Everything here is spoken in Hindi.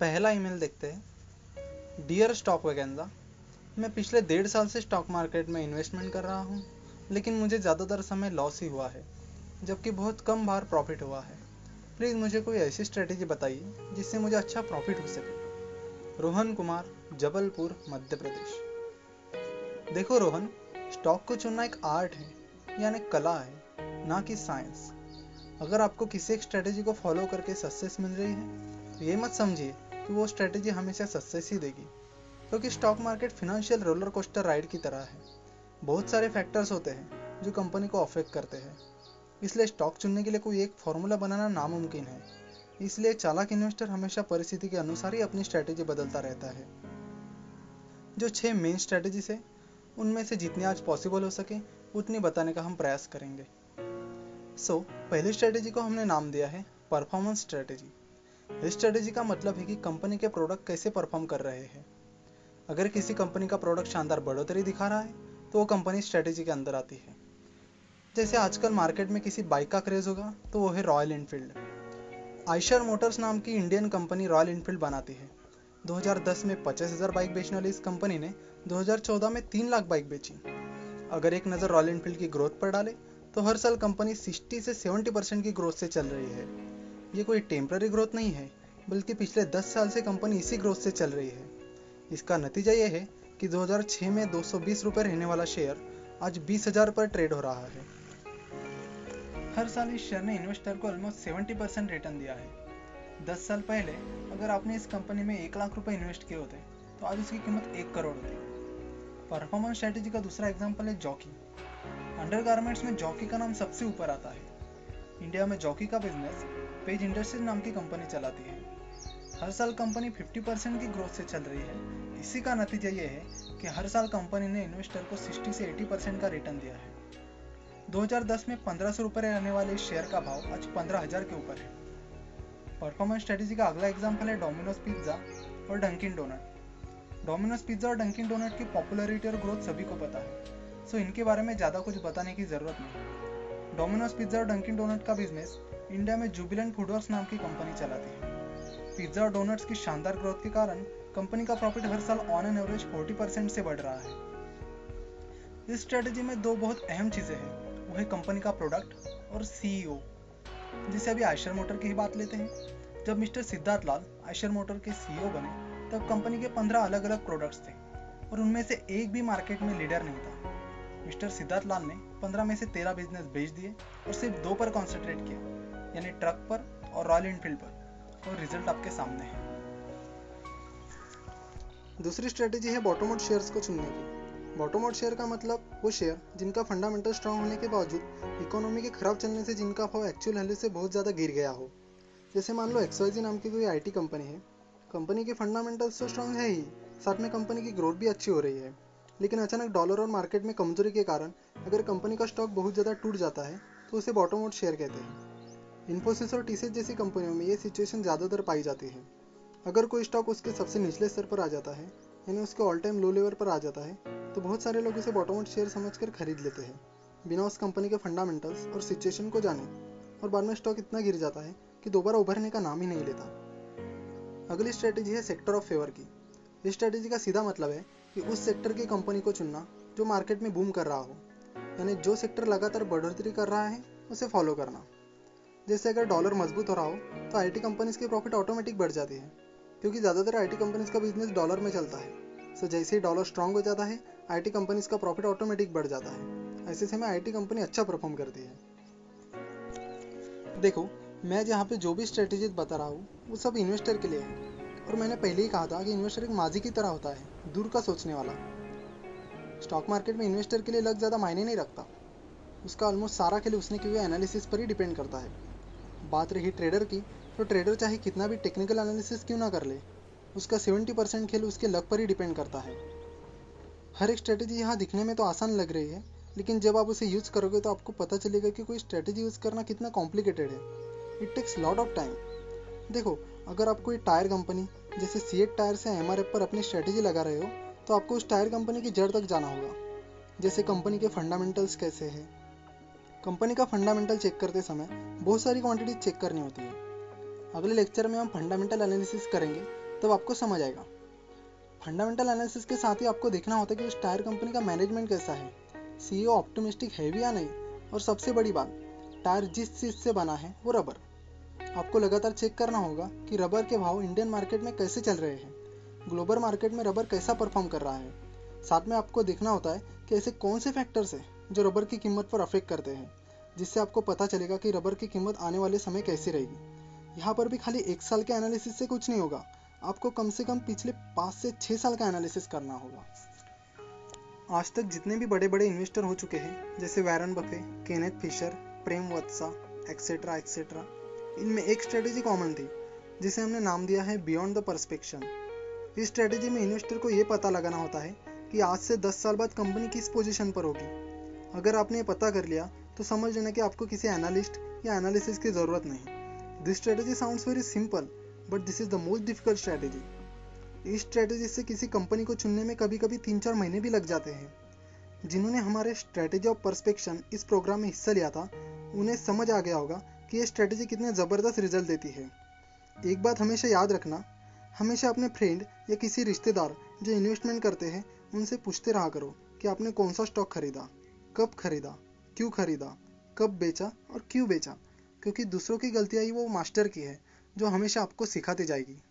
पहला ईमेल देखते हैं। डियर स्टॉक वैगेंजा मैं पिछले डेढ़ साल से स्टॉक मार्केट में इन्वेस्टमेंट कर रहा हूँ, लेकिन मुझे ज़्यादातर समय लॉस ही हुआ है, जबकि बहुत कम बार प्रॉफिट हुआ है। प्लीज़ मुझे कोई ऐसी स्ट्रेटेजी बताइए, जिससे मुझे अच्छा प्रॉफिट हो सके। रोहन कुमार, जबलपुर, मध्य प्रदेश। देखो रोहन स्टॉक को चुनना एक आर्ट है, यानी कला है, ना कि साइंस अगर आपको किसी एक स्ट्रेटेजी को फॉलो करके सक्सेस मिल रही है तो ये मत समझिए कि वो स्ट्रेटेजी हमेशा सक्सेस ही देगी। क्योंकि stock market financial roller coaster ride की तरह है। बहुत सारे फैक्टर्स होते हैं जो कंपनी को अफेक्ट करते हैं। इसलिए स्टॉक चुनने के लिए कोई एक फॉर्मूला बनाना नामुमकिन है। इसलिए चालाक इन्वेस्टर हमेशा परिस्थिति के अनुसार ही अपनी स्ट्रैटेजी बदलता रहता है। जो छह मेन स्ट्रैटेजीज है उनमें से जितनी आज पॉसिबल हो सके उतनी बताने का हम प्रयास करेंगे। सो so, पहली स्ट्रैटेजी को हमने नाम दिया है परफॉर्मेंस स्ट्रैटेजी स्ट्रैटेजी का मतलब है कि कंपनी के प्रोडक्ट कैसे परफॉर्म कर रहे हैं। अगर किसी कंपनी का प्रोडक्ट शानदार बढ़ोतरी दिखा रहा है तो वो कंपनी स्ट्रेटेजी के अंदर आती है। जैसे आजकल मार्केट में किसी बाइक का क्रेज होगा तो वो है रॉयल इनफील्ड आयशर मोटर्स नाम की इंडियन कंपनी रॉयल इनफील्ड बनाती है। 2010 में पचास हज़ार बाइक बेचने वाली इस कंपनी ने 2014 में तीन लाख बाइक बेची। अगर एक नज़र रॉयल इनफील्ड की ग्रोथ पर डाले तो हर साल कंपनी 60 से 70 परसेंट की ग्रोथ से चल रही है। ये कोई टेम्पररी ग्रोथ नहीं है, बल्कि पिछले 10 साल से कंपनी इसी ग्रोथ से चल रही है। इसका नतीजा ये है कि 2006 में दो सौ रहने वाला शेयर आज बीस पर ट्रेड हो रहा है। हर साल इस शेयर ने इन्वेस्टर को ऑलमोस्ट 70 परसेंट रिटर्न दिया है। 10 साल पहले अगर आपने इस कंपनी में एक लाख रुपए इन्वेस्ट किए होते तो आज उसकी कीमत एक करोड़ होती। परफॉर्मेंस स्ट्रेटेजी का दूसरा एग्ज़ाम्पल है जॉकी अंडर में जॉकी का नाम सबसे ऊपर आता है। इंडिया में जॉकी का बिज़नेस पेज इंडस्ट्रीज़ नाम की कंपनी चलाती है। हर साल कंपनी 50 परसेंट की ग्रोथ से चल रही है। इसी का नतीजा ये है कि हर साल कंपनी ने इन्वेस्टर को 60 से 80 परसेंट का रिटर्न दिया है। 2010 में पंद्रह सौ रुपये रहने वाले इस शेयर का भाव आज पंद्रह हज़ार के ऊपर है। परफॉर्मेंस स्ट्रेटेजी का अगला एग्ज़ाम्पल है डोमिनोज पिज्जा और डंकिन डोनट डोमिनोज पिज्जा और डंकिन डोनट की पॉपुलरिटी और ग्रोथ सभी को पता है। सो इनके बारे में ज़्यादा कुछ बताने की ज़रूरत नहीं डोमिनोज पिज्जा और डंकिन डोनट का बिज़नेस इंडिया में जुबिलेंट फूडवर्स नाम की कंपनी चलाती है। पिज्जा और डोनट्स की शानदार ग्रोथ के कारण कंपनी का प्रॉफिट हर साल ऑन एन एवरेज 40 परसेंट से बढ़ रहा है। इस स्ट्रेटेजी में दो बहुत अहम चीज़ें हैं। वो है कंपनी का प्रोडक्ट और सीईओ e जिसे अभी आयशर मोटर की ही बात लेते हैं। जब मिस्टर सिद्धार्थ लाल आयशर मोटर के सीईओ e बने, तब कंपनी के पंद्रह अलग अलग प्रोडक्ट्स थे और उनमें से एक भी मार्केट में लीडर नहीं था। मिस्टर सिद्धार्थ लाल ने पंद्रह में से तेरह बिज़नेस बेच दिए और सिर्फ़ दो पर कॉन्सेंट्रेट किया। यानी ट्रक पर और रॉयल इनफील्ड पर। और रिज़ल्ट आपके सामने है। दूसरी स्ट्रेटेजी है बॉटम आउट शेयर्स को चुनने की। बॉटम आउट शेयर का मतलब वो शेयर जिनका फंडामेंटल स्ट्रांग होने के बावजूद इकोनॉमी के खराब चलने से जिनका भाव एक्चुअल वैल्यू से बहुत ज़्यादा गिर गया हो। जैसे मान लो एक्सवाइजी नाम की कोई आईटी कंपनी है। कंपनी के फंडामेंटल्स तो स्ट्रांग है ही, साथ में कंपनी की ग्रोथ भी अच्छी हो रही है। लेकिन अचानक डॉलर और मार्केट में कमज़ोरी के कारण अगर कंपनी का स्टॉक बहुत ज़्यादा टूट जाता है तो उसे बॉटम आउट शेयर कहते हैं। इन्फोसिस और टीसीएस जैसी कंपनियों में ये सिचुएशन ज़्यादातर पाई जाती है। अगर कोई स्टॉक उसके सबसे निचले स्तर पर आ जाता है, यानी उसके ऑल टाइम लो लेवल पर आ जाता है तो बहुत सारे लोग इसे बॉटम आउट शेयर समझकर खरीद लेते हैं, बिना उस कंपनी के फंडामेंटल्स और सिचुएशन को जाने। और बाद में स्टॉक इतना गिर जाता है कि दोबारा उभरने का नाम ही नहीं लेता। अगली स्ट्रेटेजी है सेक्टर ऑफ़ फेवर की। इस स्ट्रेटेजी का सीधा मतलब है कि उस सेक्टर की कंपनी को चुनना जो मार्केट में बूम कर रहा हो, यानी जो सेक्टर लगातार बढ़ोतरी कर रहा है, उसे फॉलो करना। जैसे अगर डॉलर मज़बूत हो रहा हो तो आईटी कंपनीज़ की प्रॉफिट ऑटोमेटिक बढ़ जाती है। क्योंकि ज़्यादातर आईटी कंपनीज़ का बिज़नेस डॉलर में चलता है। सो जैसे ही डॉलर स्ट्रांग हो जाता है आईटी कंपनीज़ का प्रॉफिट ऑटोमेटिक बढ़ जाता है। ऐसे समय आईटी कंपनी अच्छा परफॉर्म करती है। देखो, मैं जहाँ पे जो भी स्ट्रेटेजी बता रहा हूँ, वो सब इन्वेस्टर के लिए है। और मैंने पहले ही कहा था कि इन्वेस्टर एक माजी की तरह होता है, दूर का सोचने वाला। स्टॉक मार्केट में इन्वेस्टर के लिए लग ज़्यादा मायने नहीं रखता। उसका ऑलमोस्ट सारा खेल उसने किए एनालिसिस पर ही डिपेंड करता है। बात रही ट्रेडर की तो ट्रेडर चाहे कितना भी टेक्निकल एनालिसिस क्यों ना कर ले, उसका 70 परसेंट खेल उसके लक पर ही डिपेंड करता है। हर एक स्ट्रेटेजी यहाँ दिखने में तो आसान लग रही है, लेकिन जब आप उसे यूज़ करोगे तो आपको पता चलेगा कि कोई स्ट्रेटेजी यूज़ करना कितना कॉम्प्लिकेटेड है। It takes lot of time देखो, अगर आप कोई टायर कंपनी जैसे सी टायर से एम पर अपनी स्ट्रेटेजी लगा रहे हो तो आपको उस टायर कंपनी की जड़ तक जाना होगा। जैसे कंपनी के फंडामेंटल्स कैसे हैं कंपनी का फंडामेंटल चेक करते समय बहुत सारी क्वांटिटी चेक करनी होती है। अगले लेक्चर में हम फंडामेंटल एनालिसिस करेंगे, तब आपको समझ आएगा। फंडामेंटल एनालिसिस के साथ ही आपको देखना होता है कि उस टायर कंपनी का मैनेजमेंट कैसा है। सीईओ ऑप्टिमिस्टिक है भी या नहीं? और सबसे बड़ी बात टायर जिस चीज़ से बना है, वो रबर आपको लगातार चेक करना होगा कि रबर के भाव इंडियन मार्केट में कैसे चल रहे हैं। ग्लोबल मार्केट में रबर कैसा परफॉर्म कर रहा है? साथ में आपको देखना होता है कि ऐसे कौन से फैक्टर्स हैं जो रबर की कीमत पर अफेक्ट करते हैं, जिससे आपको पता चलेगा कि रबर की कीमत आने वाले समय कैसी रहेगी। यहाँ पर भी खाली एक साल के एनालिसिस से कुछ नहीं होगा, आपको कम से कम पिछले पाँच से छः साल का एनालिसिस करना होगा। आज तक जितने भी बड़े बड़े इन्वेस्टर हो चुके हैं, जैसे Warren Buffett Kenneth Fisher Prem Watsa etcetera etcetera इनमें एक स्ट्रेटेजी कॉमन थी, जिसे हमने नाम दिया है बियॉन्ड द परस्पेक्शन इस स्ट्रेटेजी में इन्वेस्टर को ये पता लगाना होता है कि आज से 10 साल बाद कंपनी किस पोजीशन पर होगी अगर आपने पता कर लिया तो समझ लेना कि आपको किसी एनालिस्ट या एनालिसिस की ज़रूरत नहीं this strategy sounds very simple but this is the most difficult strategy इस स्ट्रेटेजी से किसी कंपनी को चुनने में कभी कभी तीन चार महीने भी लग जाते हैं। जिन्होंने हमारे स्ट्रेटेजी ऑफ़ परस्पेक्शन इस प्रोग्राम में हिस्सा लिया था, उन्हें समझ आ गया होगा कि ये स्ट्रेटेजी कितने ज़बरदस्त रिज़ल्ट देती है। एक बात हमेशा याद रखना, हमेशा अपने फ्रेंड या किसी रिश्तेदार जो इन्वेस्टमेंट करते हैं, उनसे पूछते रहा करो कि आपने कौन सा स्टॉक खरीदा। कब खरीदा, क्यों खरीदा, कब बेचा और क्यों बेचा? क्योंकि दूसरों की गलतियाँ ही वो मास्टर की है, जो हमेशा आपको सिखाती जाएगी।